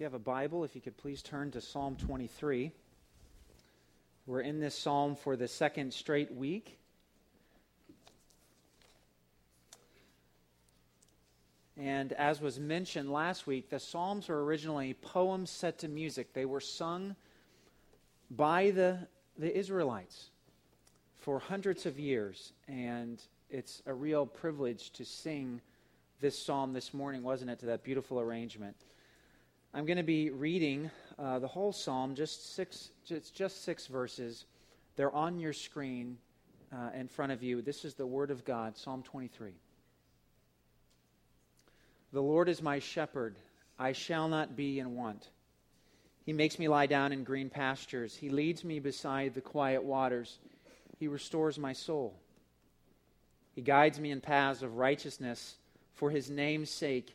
If you have a Bible, if you could please turn to Psalm 23. We're in this psalm for the second straight week. And as was mentioned last week, the Psalms were originally poems set to music. They were sung by the, the Israelites for hundreds of years. And it's a real privilege to sing this psalm this morning, wasn't it, to that beautiful arrangement. I'm going to be reading uh, the whole psalm, just six, just, just six verses. They're on your screen uh, in front of you. This is the Word of God, Psalm 23. The Lord is my shepherd, I shall not be in want. He makes me lie down in green pastures. He leads me beside the quiet waters. He restores my soul. He guides me in paths of righteousness for his name's sake.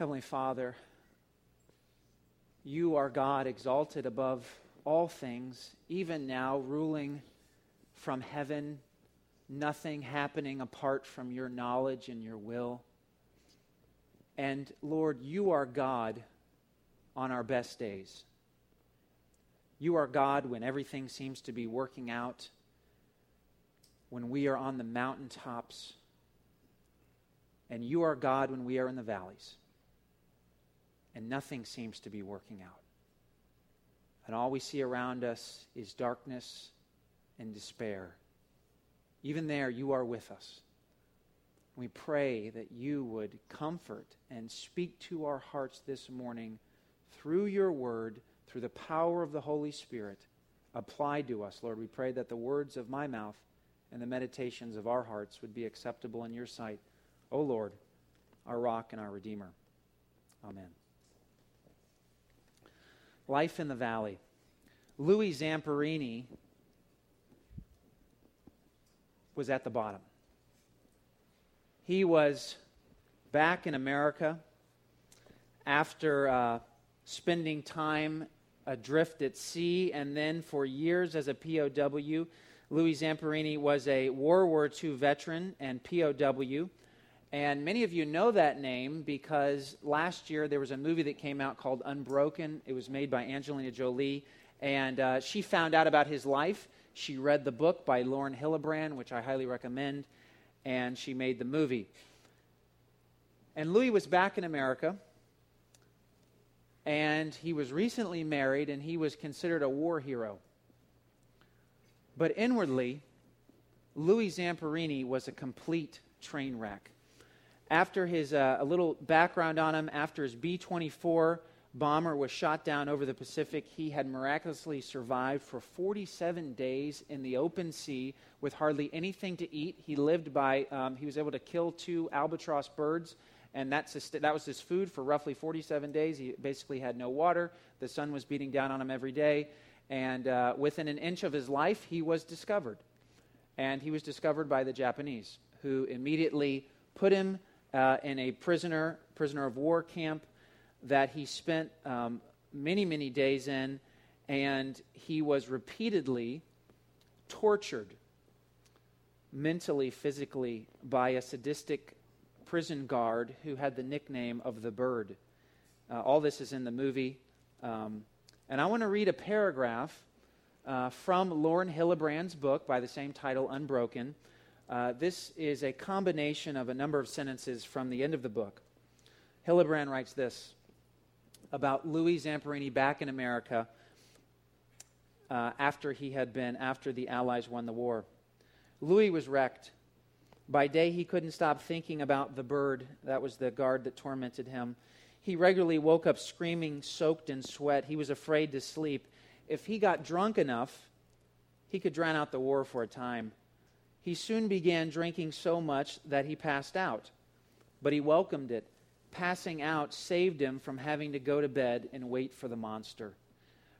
Heavenly Father, you are God exalted above all things, even now ruling from heaven, nothing happening apart from your knowledge and your will. And Lord, you are God on our best days. You are God when everything seems to be working out, when we are on the mountaintops, and you are God when we are in the valleys and nothing seems to be working out. And all we see around us is darkness and despair. Even there, you are with us. We pray that you would comfort and speak to our hearts this morning through your word, through the power of the Holy Spirit applied to us. Lord, we pray that the words of my mouth and the meditations of our hearts would be acceptable in your sight. O oh Lord, our rock and our redeemer. Amen. Life in the Valley. Louis Zamperini was at the bottom. He was back in America after uh, spending time adrift at sea and then for years as a POW. Louis Zamperini was a World War II veteran and POW. And many of you know that name because last year there was a movie that came out called Unbroken. It was made by Angelina Jolie. And uh, she found out about his life. She read the book by Lauren Hillenbrand, which I highly recommend. And she made the movie. And Louis was back in America. And he was recently married, and he was considered a war hero. But inwardly, Louis Zamperini was a complete train wreck after his, uh, a little background on him, after his B 24 bomber was shot down over the Pacific, he had miraculously survived for 47 days in the open sea with hardly anything to eat. He lived by, um, he was able to kill two albatross birds, and that's his, that was his food for roughly 47 days. He basically had no water. The sun was beating down on him every day. And uh, within an inch of his life, he was discovered. And he was discovered by the Japanese, who immediately put him uh, in a prisoner, prisoner of war camp that he spent um, many, many days in, and he was repeatedly tortured mentally, physically by a sadistic prison guard who had the nickname of the bird. Uh, all this is in the movie. Um, and I want to read a paragraph uh, from Lauren Hillenbrand's book by the same title, Unbroken. Uh, this is a combination of a number of sentences from the end of the book. Hillenbrand writes this about Louis Zamperini back in America uh, after he had been, after the Allies won the war. Louis was wrecked. By day, he couldn't stop thinking about the bird. That was the guard that tormented him. He regularly woke up screaming, soaked in sweat. He was afraid to sleep. If he got drunk enough, he could drown out the war for a time. He soon began drinking so much that he passed out, but he welcomed it passing out saved him from having to go to bed and wait for the monster.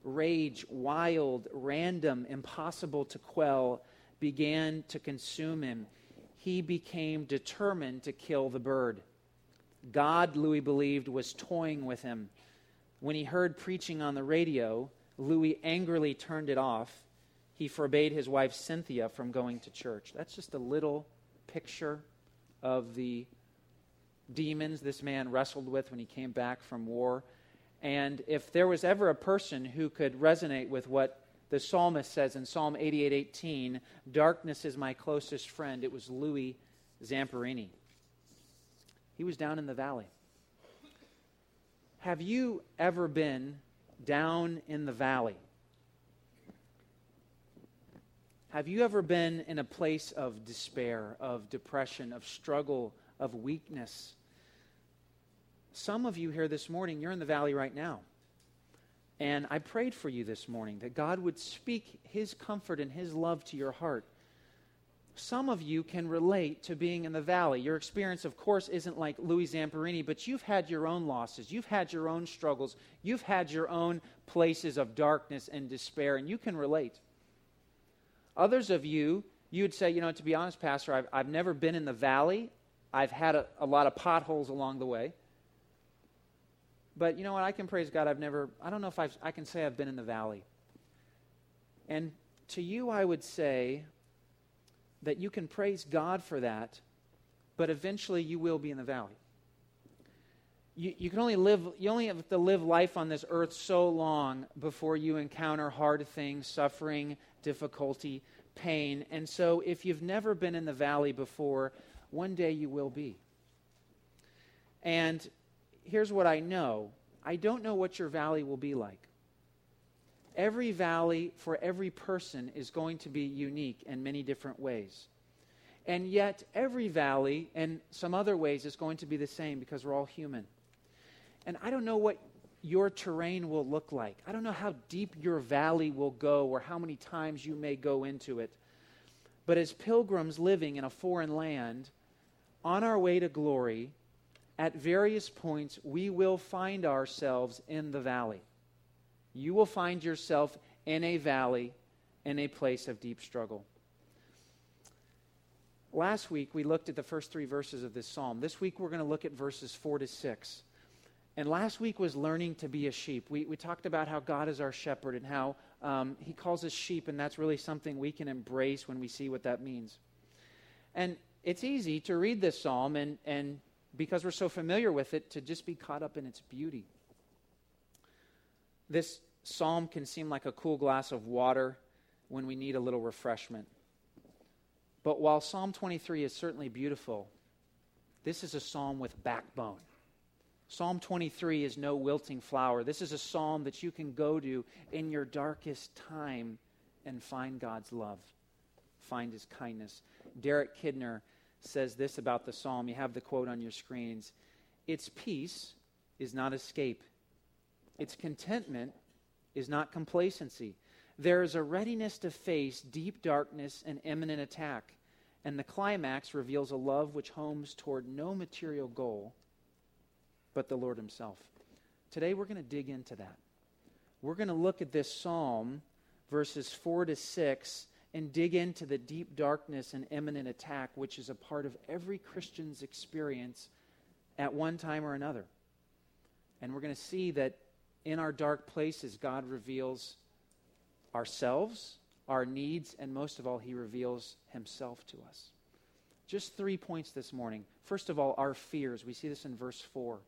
Rage, wild, random, impossible to quell, began to consume him. He became determined to kill the bird. God, Louis believed, was toying with him. When he heard preaching on the radio, Louis angrily turned it off. He forbade his wife Cynthia from going to church. That's just a little picture of the demons this man wrestled with when he came back from war. And if there was ever a person who could resonate with what the psalmist says in Psalm 88:18, "Darkness is my closest friend," it was Louis Zamperini. He was down in the valley. Have you ever been down in the valley? Have you ever been in a place of despair, of depression, of struggle, of weakness? Some of you here this morning, you're in the valley right now. And I prayed for you this morning that God would speak His comfort and His love to your heart some of you can relate to being in the valley. Your experience, of course, isn't like Louis Zamperini, but you've had your own losses. You've had your own struggles. You've had your own places of darkness and despair, and you can relate. Others of you, you would say, you know, to be honest, Pastor, I've, I've never been in the valley. I've had a, a lot of potholes along the way. But you know what? I can praise God. I've never, I don't know if I've, I can say I've been in the valley. And to you, I would say, that you can praise God for that, but eventually you will be in the valley. You, you can only live, you only have to live life on this earth so long before you encounter hard things, suffering, difficulty, pain. And so if you've never been in the valley before, one day you will be. And here's what I know I don't know what your valley will be like. Every valley for every person is going to be unique in many different ways. And yet, every valley, and some other ways, is going to be the same because we're all human. And I don't know what your terrain will look like. I don't know how deep your valley will go or how many times you may go into it. But as pilgrims living in a foreign land, on our way to glory, at various points, we will find ourselves in the valley you will find yourself in a valley, in a place of deep struggle. Last week, we looked at the first three verses of this psalm. This week, we're going to look at verses four to six. And last week was learning to be a sheep. We, we talked about how God is our shepherd and how um, he calls us sheep, and that's really something we can embrace when we see what that means. And it's easy to read this psalm, and, and because we're so familiar with it, to just be caught up in its beauty. This psalm can seem like a cool glass of water when we need a little refreshment. But while Psalm 23 is certainly beautiful, this is a psalm with backbone. Psalm 23 is no wilting flower. This is a psalm that you can go to in your darkest time and find God's love, find his kindness. Derek Kidner says this about the psalm. You have the quote on your screens. Its peace is not escape, its contentment is not complacency. There is a readiness to face deep darkness and imminent attack. And the climax reveals a love which homes toward no material goal but the Lord Himself. Today we're going to dig into that. We're going to look at this psalm, verses 4 to 6, and dig into the deep darkness and imminent attack, which is a part of every Christian's experience at one time or another. And we're going to see that in our dark places, God reveals ourselves, our needs, and most of all, He reveals Himself to us. Just three points this morning. First of all, our fears. We see this in verse 4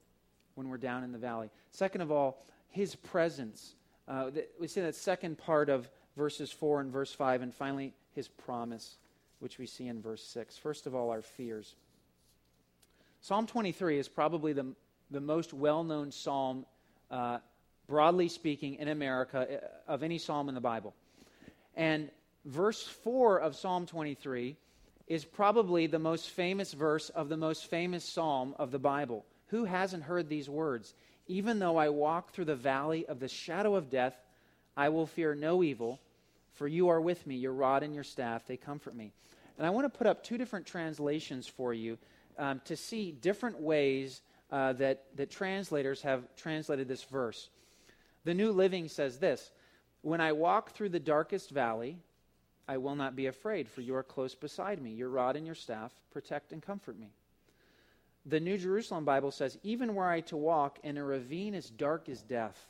when we're down in the valley. Second of all, His presence. Uh, we see that second part of verses 4 and verse 5. And finally, His promise, which we see in verse 6. First of all, our fears. Psalm 23 is probably the, the most well known psalm uh, broadly speaking, in America uh, of any psalm in the Bible. And verse 4 of Psalm 23 is probably the most famous verse of the most famous psalm of the Bible. Who hasn't heard these words? Even though I walk through the valley of the shadow of death, I will fear no evil, for you are with me. Your rod and your staff, they comfort me. And I want to put up two different translations for you um, to see different ways uh, that, that translators have translated this verse. The New Living says this When I walk through the darkest valley, I will not be afraid, for you are close beside me. Your rod and your staff protect and comfort me. The New Jerusalem Bible says, Even were I to walk in a ravine as dark as death,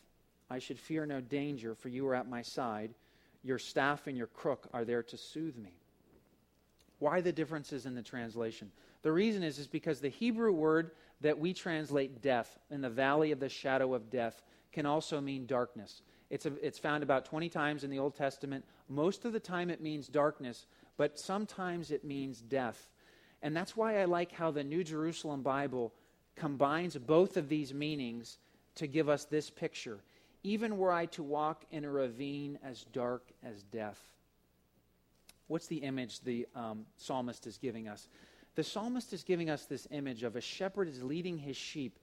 I should fear no danger, for you are at my side. Your staff and your crook are there to soothe me. Why the differences in the translation? The reason is, is because the Hebrew word that we translate death in the valley of the shadow of death can also mean darkness. It's, a, it's found about 20 times in the Old Testament. Most of the time it means darkness, but sometimes it means death. And that's why I like how the New Jerusalem Bible combines both of these meanings to give us this picture. Even were I to walk in a ravine as dark as death. What's the image the um, psalmist is giving us? The psalmist is giving us this image of a shepherd is leading his sheep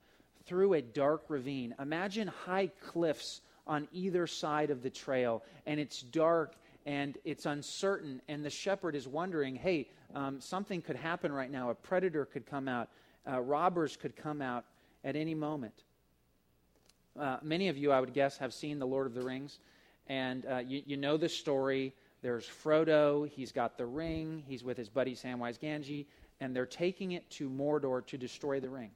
through a dark ravine. Imagine high cliffs on either side of the trail, and it's dark and it's uncertain, and the shepherd is wondering, hey, um, something could happen right now. A predator could come out, uh, robbers could come out at any moment. Uh, many of you, I would guess, have seen The Lord of the Rings, and uh, you, you, know the story. There's Frodo, he's got the ring, he's with his buddy Samwise Gamgee, and they're taking it to Mordor to destroy the ring.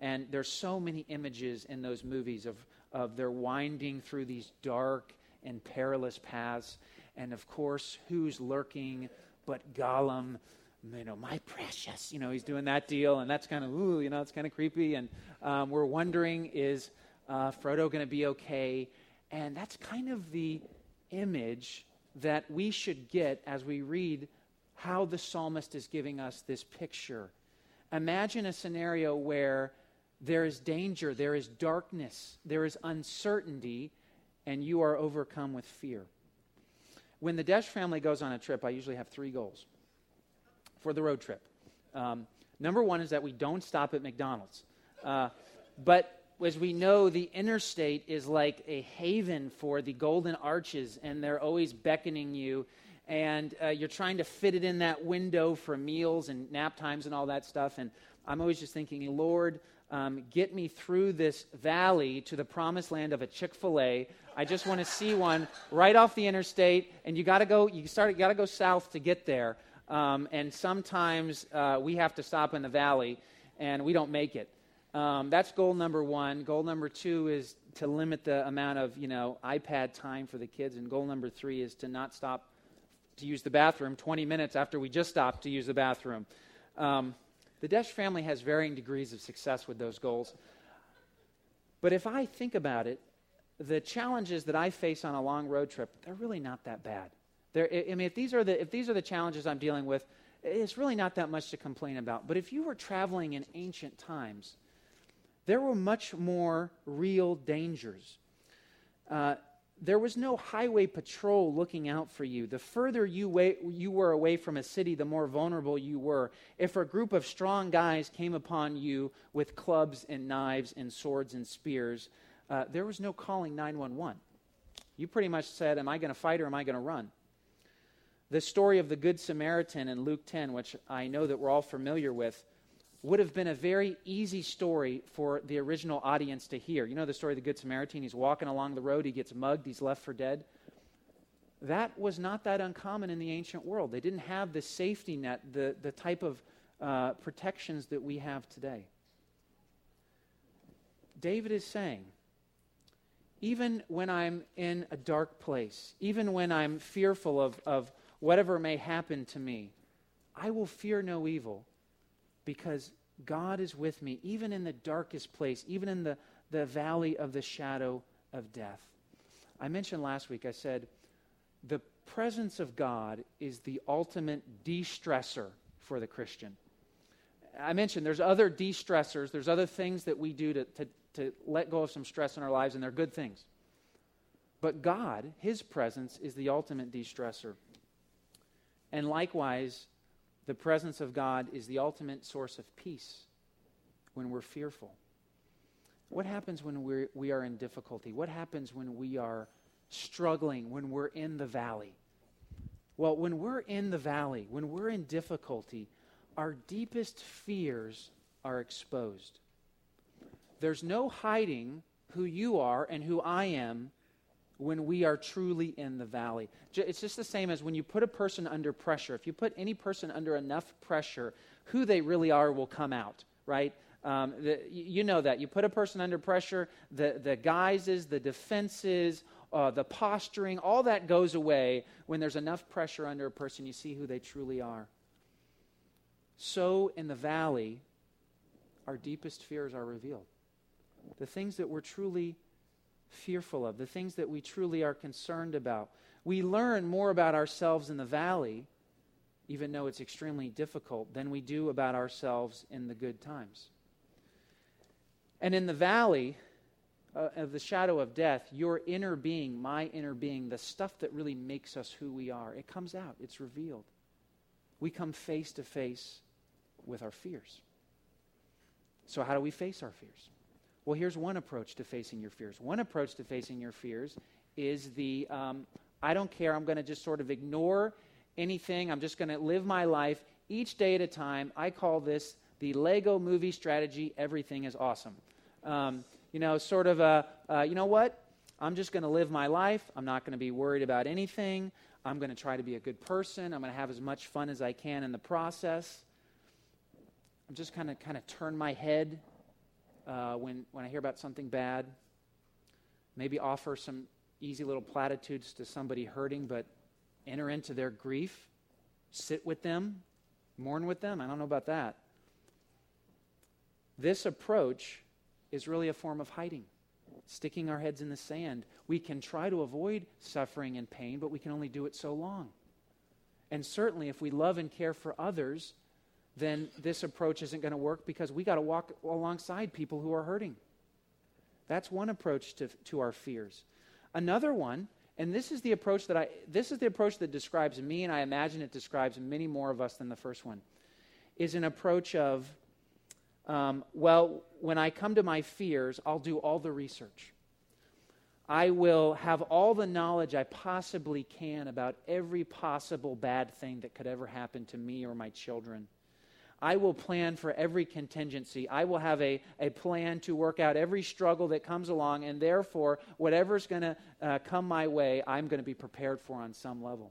And there's so many images in those movies of, of they're winding through these dark and perilous paths. And of course, who's lurking but Gollum? You know, my precious. You know, he's doing that deal, and that's kind of, ooh, you know, it's kind of creepy. And um, we're wondering, is uh, Frodo going to be okay? And that's kind of the image that we should get as we read how the psalmist is giving us this picture. Imagine a scenario where there is danger, there is darkness, there is uncertainty, and you are overcome with fear. When the Desh family goes on a trip, I usually have three goals for the road trip. Um, number one is that we don't stop at McDonald's. Uh, but as we know, the interstate is like a haven for the golden arches, and they're always beckoning you. And uh, you're trying to fit it in that window for meals and nap times and all that stuff. And I'm always just thinking, Lord, um, get me through this valley to the promised land of a Chick fil A. I just want to see one right off the interstate, and you got to go. You start, you Got to go south to get there. Um, and sometimes uh, we have to stop in the valley, and we don't make it. Um, that's goal number one. Goal number two is to limit the amount of you know iPad time for the kids, and goal number three is to not stop to use the bathroom 20 minutes after we just stopped to use the bathroom. Um, the Desh family has varying degrees of success with those goals. But if I think about it, the challenges that I face on a long road trip, they're really not that bad. They're, I mean, if these, are the, if these are the challenges I'm dealing with, it's really not that much to complain about. But if you were traveling in ancient times, there were much more real dangers. Uh, there was no highway patrol looking out for you. The further you, way, you were away from a city, the more vulnerable you were. If a group of strong guys came upon you with clubs and knives and swords and spears, uh, there was no calling 911. You pretty much said, Am I going to fight or am I going to run? The story of the Good Samaritan in Luke 10, which I know that we're all familiar with, would have been a very easy story for the original audience to hear. You know the story of the Good Samaritan? He's walking along the road, he gets mugged, he's left for dead. That was not that uncommon in the ancient world. They didn't have the safety net, the, the type of uh, protections that we have today. David is saying, even when I'm in a dark place, even when I'm fearful of, of whatever may happen to me, I will fear no evil because God is with me, even in the darkest place, even in the, the valley of the shadow of death. I mentioned last week, I said, the presence of God is the ultimate de stressor for the Christian. I mentioned there's other de stressors, there's other things that we do to, to, to let go of some stress in our lives, and they're good things. But God, His presence, is the ultimate de stressor. And likewise, the presence of God is the ultimate source of peace when we're fearful. What happens when we're, we are in difficulty? What happens when we are struggling, when we're in the valley? Well, when we're in the valley, when we're in difficulty, our deepest fears are exposed. there's no hiding who you are and who I am when we are truly in the valley. It's just the same as when you put a person under pressure. If you put any person under enough pressure, who they really are will come out, right? Um, the, you know that. You put a person under pressure, the, the guises, the defenses, uh, the posturing, all that goes away when there's enough pressure under a person. You see who they truly are. So in the valley, our deepest fears are revealed. The things that we're truly fearful of, the things that we truly are concerned about. We learn more about ourselves in the valley, even though it's extremely difficult, than we do about ourselves in the good times. And in the valley uh, of the shadow of death, your inner being, my inner being, the stuff that really makes us who we are, it comes out, it's revealed. We come face to face with our fears. So, how do we face our fears? Well, here's one approach to facing your fears. One approach to facing your fears is the um, I don't care, I'm going to just sort of ignore anything, I'm just going to live my life each day at a time. I call this the Lego movie strategy everything is awesome. Um, you know, sort of a, uh, you know what? I'm just going to live my life. I'm not going to be worried about anything. I'm going to try to be a good person. I'm going to have as much fun as I can in the process. I'm just kind of kind of turn my head uh, when when I hear about something bad. Maybe offer some easy little platitudes to somebody hurting, but enter into their grief, sit with them, mourn with them. I don't know about that. This approach is really a form of hiding, sticking our heads in the sand. We can try to avoid suffering and pain, but we can only do it so long. And certainly, if we love and care for others, then this approach isn't going to work because we got to walk alongside people who are hurting. That's one approach to, to our fears. Another one, and this is the approach that I this is the approach that describes me, and I imagine it describes many more of us than the first one, is an approach of um, well, when I come to my fears, I'll do all the research. I will have all the knowledge I possibly can about every possible bad thing that could ever happen to me or my children. I will plan for every contingency. I will have a, a plan to work out every struggle that comes along, and therefore, whatever's going to uh, come my way, I'm going to be prepared for on some level.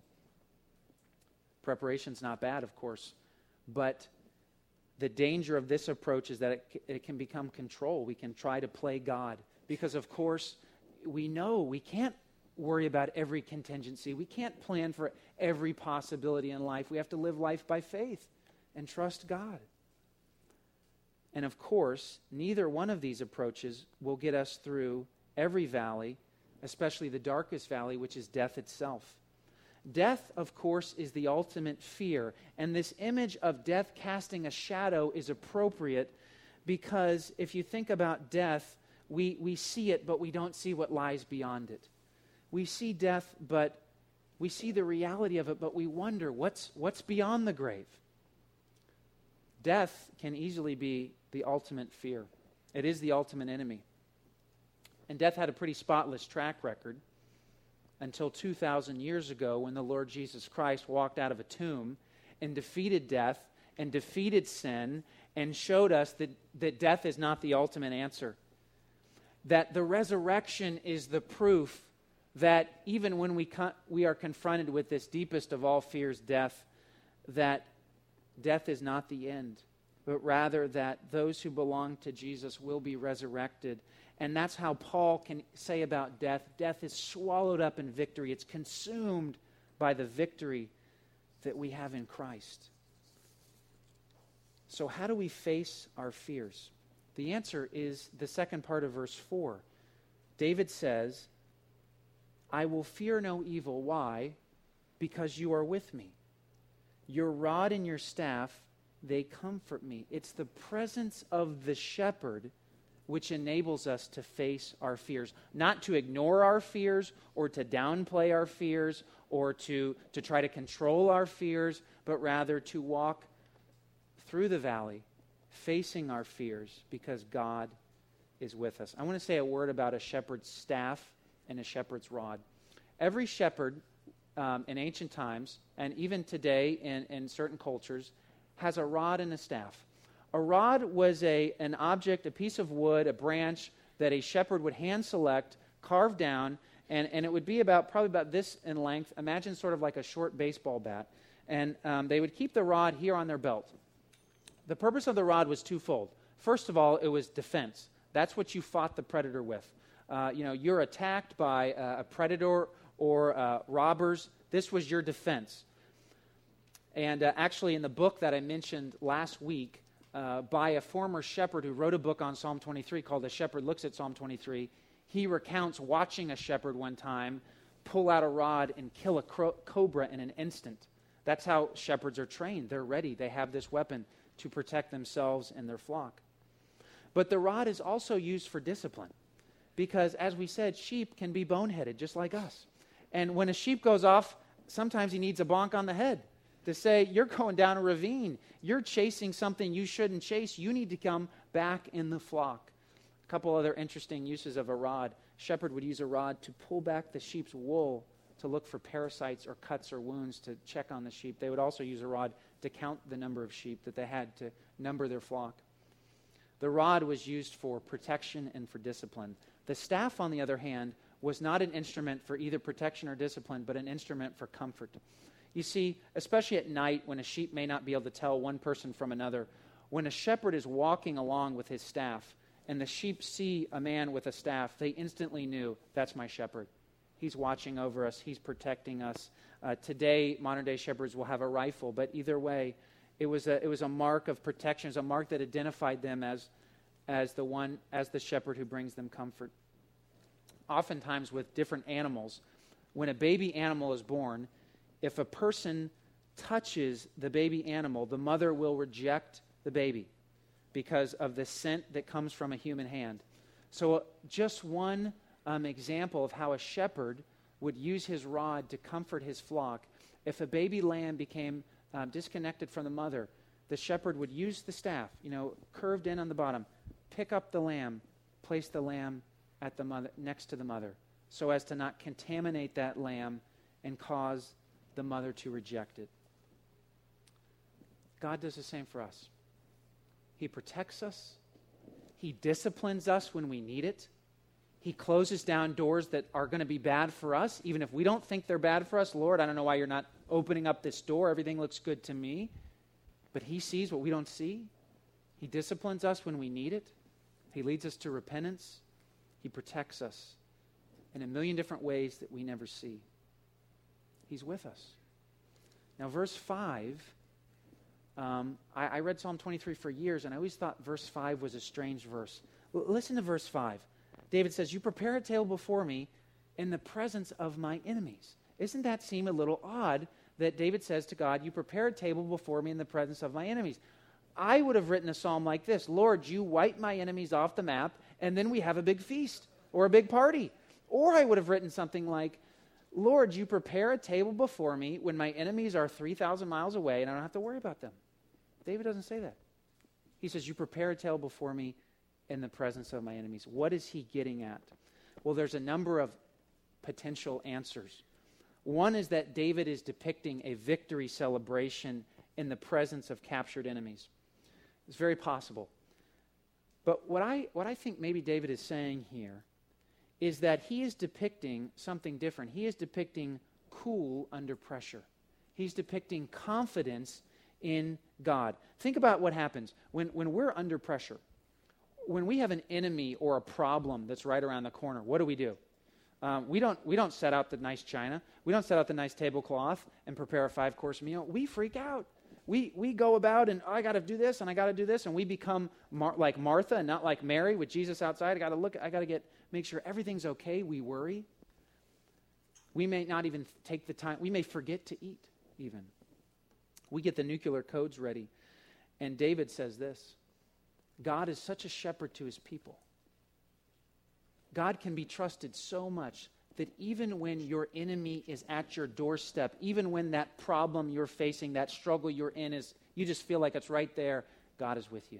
Preparation's not bad, of course, but the danger of this approach is that it, it can become control. We can try to play God because, of course, we know we can't worry about every contingency. We can't plan for every possibility in life. We have to live life by faith and trust God. And of course, neither one of these approaches will get us through every valley, especially the darkest valley, which is death itself. Death, of course, is the ultimate fear. And this image of death casting a shadow is appropriate because if you think about death, we, we see it, but we don't see what lies beyond it. We see death, but we see the reality of it, but we wonder what's, what's beyond the grave. Death can easily be the ultimate fear, it is the ultimate enemy. And death had a pretty spotless track record until 2,000 years ago when the Lord Jesus Christ walked out of a tomb and defeated death and defeated sin and showed us that, that death is not the ultimate answer. That the resurrection is the proof that even when we, con- we are confronted with this deepest of all fears, death, that death is not the end, but rather that those who belong to Jesus will be resurrected and that's how Paul can say about death death is swallowed up in victory, it's consumed by the victory that we have in Christ. So, how do we face our fears? The answer is the second part of verse 4. David says, I will fear no evil. Why? Because you are with me. Your rod and your staff, they comfort me. It's the presence of the shepherd which enables us to face our fears, not to ignore our fears or to downplay our fears or to, to try to control our fears, but rather to walk through the valley facing our fears because God is with us. I want to say a word about a shepherd's staff and a shepherd's rod. Every shepherd um, in ancient times, and even today in, in certain cultures, has a rod and a staff. A rod was a, an object, a piece of wood, a branch that a shepherd would hand select, carve down, and, and it would be about probably about this in length. Imagine sort of like a short baseball bat. And um, they would keep the rod here on their belt. The purpose of the rod was twofold. First of all, it was defense. That's what you fought the predator with. Uh, you know, you're attacked by uh, a predator or uh, robbers. This was your defense. And uh, actually, in the book that I mentioned last week, uh, by a former shepherd who wrote a book on Psalm 23 called The Shepherd Looks at Psalm 23, he recounts watching a shepherd one time pull out a rod and kill a cro- cobra in an instant. That's how shepherds are trained. They're ready, they have this weapon to protect themselves and their flock. But the rod is also used for discipline because, as we said, sheep can be boneheaded just like us. And when a sheep goes off, sometimes he needs a bonk on the head to say, You're going down a ravine. You're chasing something you shouldn't chase. You need to come back in the flock. A couple other interesting uses of a rod. Shepherd would use a rod to pull back the sheep's wool to look for parasites or cuts or wounds to check on the sheep. They would also use a rod to count the number of sheep that they had to number their flock. The rod was used for protection and for discipline. The staff, on the other hand, was not an instrument for either protection or discipline, but an instrument for comfort. You see, especially at night when a sheep may not be able to tell one person from another, when a shepherd is walking along with his staff and the sheep see a man with a staff, they instantly knew that's my shepherd. He's watching over us, he's protecting us. Uh, today, modern day shepherds will have a rifle, but either way, it was a, it was a mark of protection, it was a mark that identified them as, as the one, as the shepherd who brings them comfort. Oftentimes, with different animals, when a baby animal is born, if a person touches the baby animal, the mother will reject the baby because of the scent that comes from a human hand. So, uh, just one um, example of how a shepherd would use his rod to comfort his flock. If a baby lamb became um, disconnected from the mother, the shepherd would use the staff, you know, curved in on the bottom, pick up the lamb, place the lamb at the mother, next to the mother, so as to not contaminate that lamb and cause the mother to reject it. God does the same for us. He protects us, He disciplines us when we need it. He closes down doors that are going to be bad for us, even if we don't think they're bad for us. Lord, I don't know why you're not opening up this door. Everything looks good to me. But He sees what we don't see. He disciplines us when we need it. He leads us to repentance. He protects us in a million different ways that we never see. He's with us. Now, verse 5, um, I, I, read Psalm 23 for years, and I always thought verse 5 was a strange verse. L- listen to verse 5. David says, You prepare a table before me in the presence of my enemies. Isn't that seem a little odd that David says to God, You prepare a table before me in the presence of my enemies? I would have written a psalm like this Lord, you wipe my enemies off the map, and then we have a big feast or a big party. Or I would have written something like, Lord, you prepare a table before me when my enemies are 3,000 miles away and I don't have to worry about them. David doesn't say that. He says, You prepare a table before me in the presence of my enemies. What is he getting at? Well, there's a number of potential answers. One is that David is depicting a victory celebration in the presence of captured enemies. It's very possible. But what I, what I think maybe David is saying here is that he is depicting something different. He is depicting cool under pressure. He's depicting confidence in God. Think about what happens when, when we're under pressure. When we have an enemy or a problem that's right around the corner, what do we do? Um, we, don't, we don't set out the nice china. We don't set out the nice tablecloth and prepare a five course meal. We freak out. We, we go about and oh, I got to do this and I got to do this, and we become Mar- like Martha and not like Mary with Jesus outside. I got to look, I got to get make sure everything's okay. We worry. We may not even take the time, we may forget to eat, even. We get the nuclear codes ready. And David says this God is such a shepherd to his people. God can be trusted so much that even when your enemy is at your doorstep, even when that problem you're facing, that struggle you're in is, you just feel like it's right there, God is with you.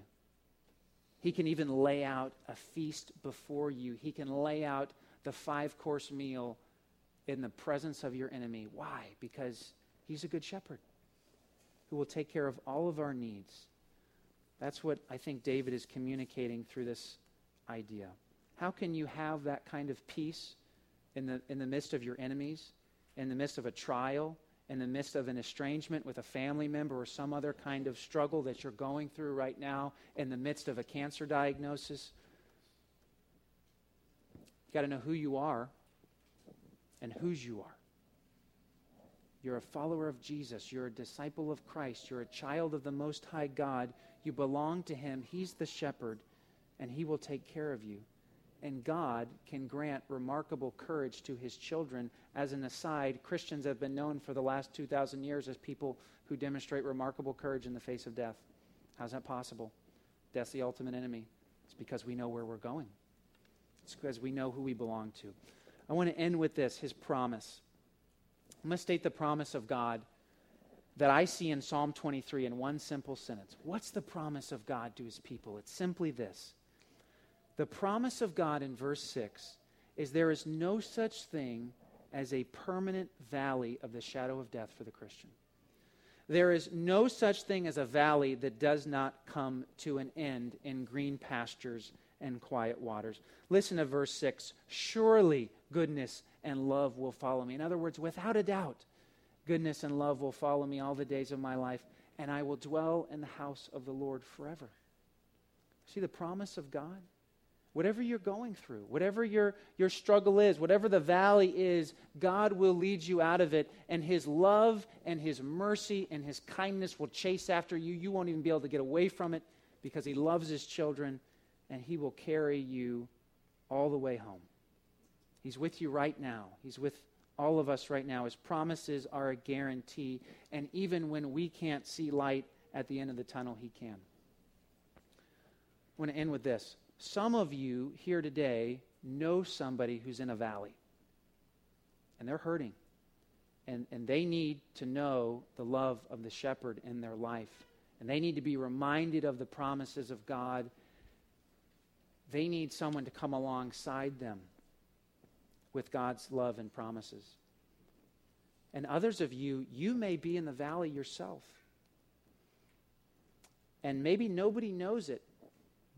He can even lay out a feast before you. He can lay out the five course meal in the presence of your enemy. Why? Because he's a good shepherd who will take care of all of our needs. That's what I think David is communicating through this idea. How can you have that kind of peace in the, in the midst of your enemies, in the midst of a trial, in the midst of an estrangement with a family member or some other kind of struggle that you're going through right now, in the midst of a cancer diagnosis? You've got to know who you are and whose you are. You're a follower of Jesus. You're a disciple of Christ. You're a child of the Most High God. You belong to Him. He's the shepherd, and He will take care of you. And God can grant remarkable courage to His children. As an aside, Christians have been known for the last 2,000 years as people who demonstrate remarkable courage in the face of death. How's that possible? Death's the ultimate enemy. It's because we know where we're going, it's because we know who we belong to. I want to end with this His promise. I'm going to state the promise of God that I see in Psalm 23 in one simple sentence. What's the promise of God to his people? It's simply this The promise of God in verse 6 is there is no such thing as a permanent valley of the shadow of death for the Christian. There is no such thing as a valley that does not come to an end in green pastures and quiet waters. Listen to verse 6 Surely goodness and love will follow me. In other words, without a doubt, goodness and love will follow me all the days of my life, and I will dwell in the house of the Lord forever. See the promise of God? Whatever you're going through, whatever your, your struggle is, whatever the valley is, God will lead you out of it, and His love and His mercy and His kindness will chase after you. You won't even be able to get away from it because He loves His children, and He will carry you all the way home. He's with you right now. He's with all of us right now. His promises are a guarantee. And even when we can't see light at the end of the tunnel, He can. I want to end with this. Some of you here today know somebody who's in a valley, and they're hurting. And, and they need to know the love of the shepherd in their life. And they need to be reminded of the promises of God. They need someone to come alongside them with God's love and promises. And others of you, you may be in the valley yourself. And maybe nobody knows it,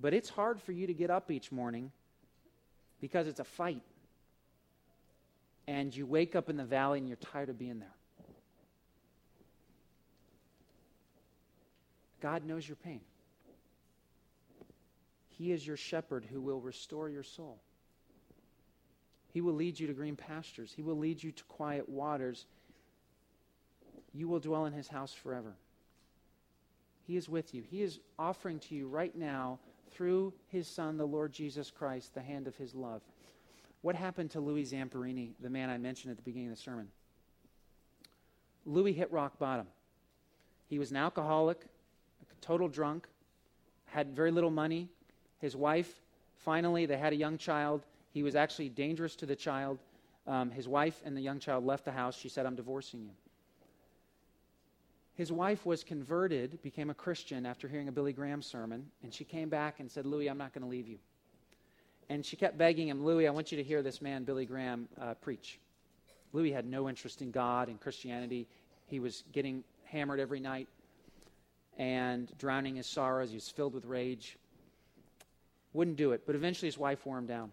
but it's hard for you to get up each morning because it's a fight. And you wake up in the valley and you're tired of being there. God knows your pain. He is your shepherd who will restore your soul. He will lead you to green pastures. He will lead you to quiet waters. You will dwell in his house forever. He is with you. He is offering to you right now, through his son, the Lord Jesus Christ, the hand of his love. What happened to Louis Zamperini, the man I mentioned at the beginning of the sermon? Louis hit rock bottom. He was an alcoholic, a total drunk, had very little money. His wife, finally, they had a young child. He was actually dangerous to the child. Um, his wife and the young child left the house. She said, I'm divorcing you. His wife was converted, became a Christian after hearing a Billy Graham sermon, and she came back and said, Louis, I'm not going to leave you. And she kept begging him, Louis, I want you to hear this man, Billy Graham, uh, preach. Louis had no interest in God and Christianity. He was getting hammered every night and drowning his sorrows. He was filled with rage. Wouldn't do it. But eventually his wife wore him down.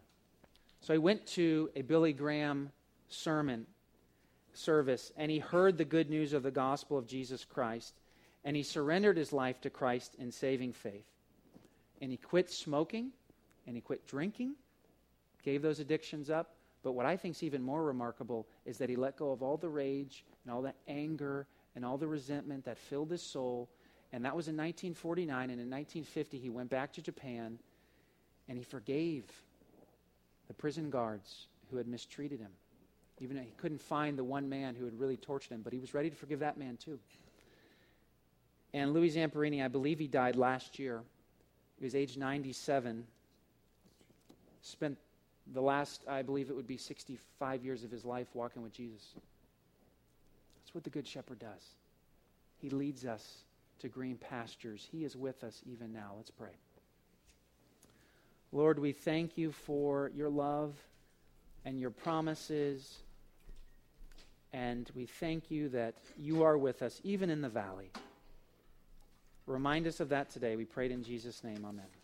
So he went to a Billy Graham sermon service and he heard the good news of the gospel of Jesus Christ and he surrendered his life to Christ in saving faith. And he quit smoking and he quit drinking, gave those addictions up. But what I think is even more remarkable is that he let go of all the rage and all the anger and all the resentment that filled his soul. And that was in 1949. And in 1950, he went back to Japan and he forgave the prison guards who had mistreated him. Even though he couldn't find the one man who had really tortured him, but he was ready to forgive that man too. And Louis Zamperini, I believe he died last year. He was age 97. Spent the last, I believe it would be 65 years of his life walking with Jesus. That's what the Good Shepherd does. He leads us to green pastures. He is with us even now. Let's pray. Lord, we thank you for your love and your promises. And we thank you that you are with us, even in the valley. Remind us of that today. We prayed in Jesus' name. Amen.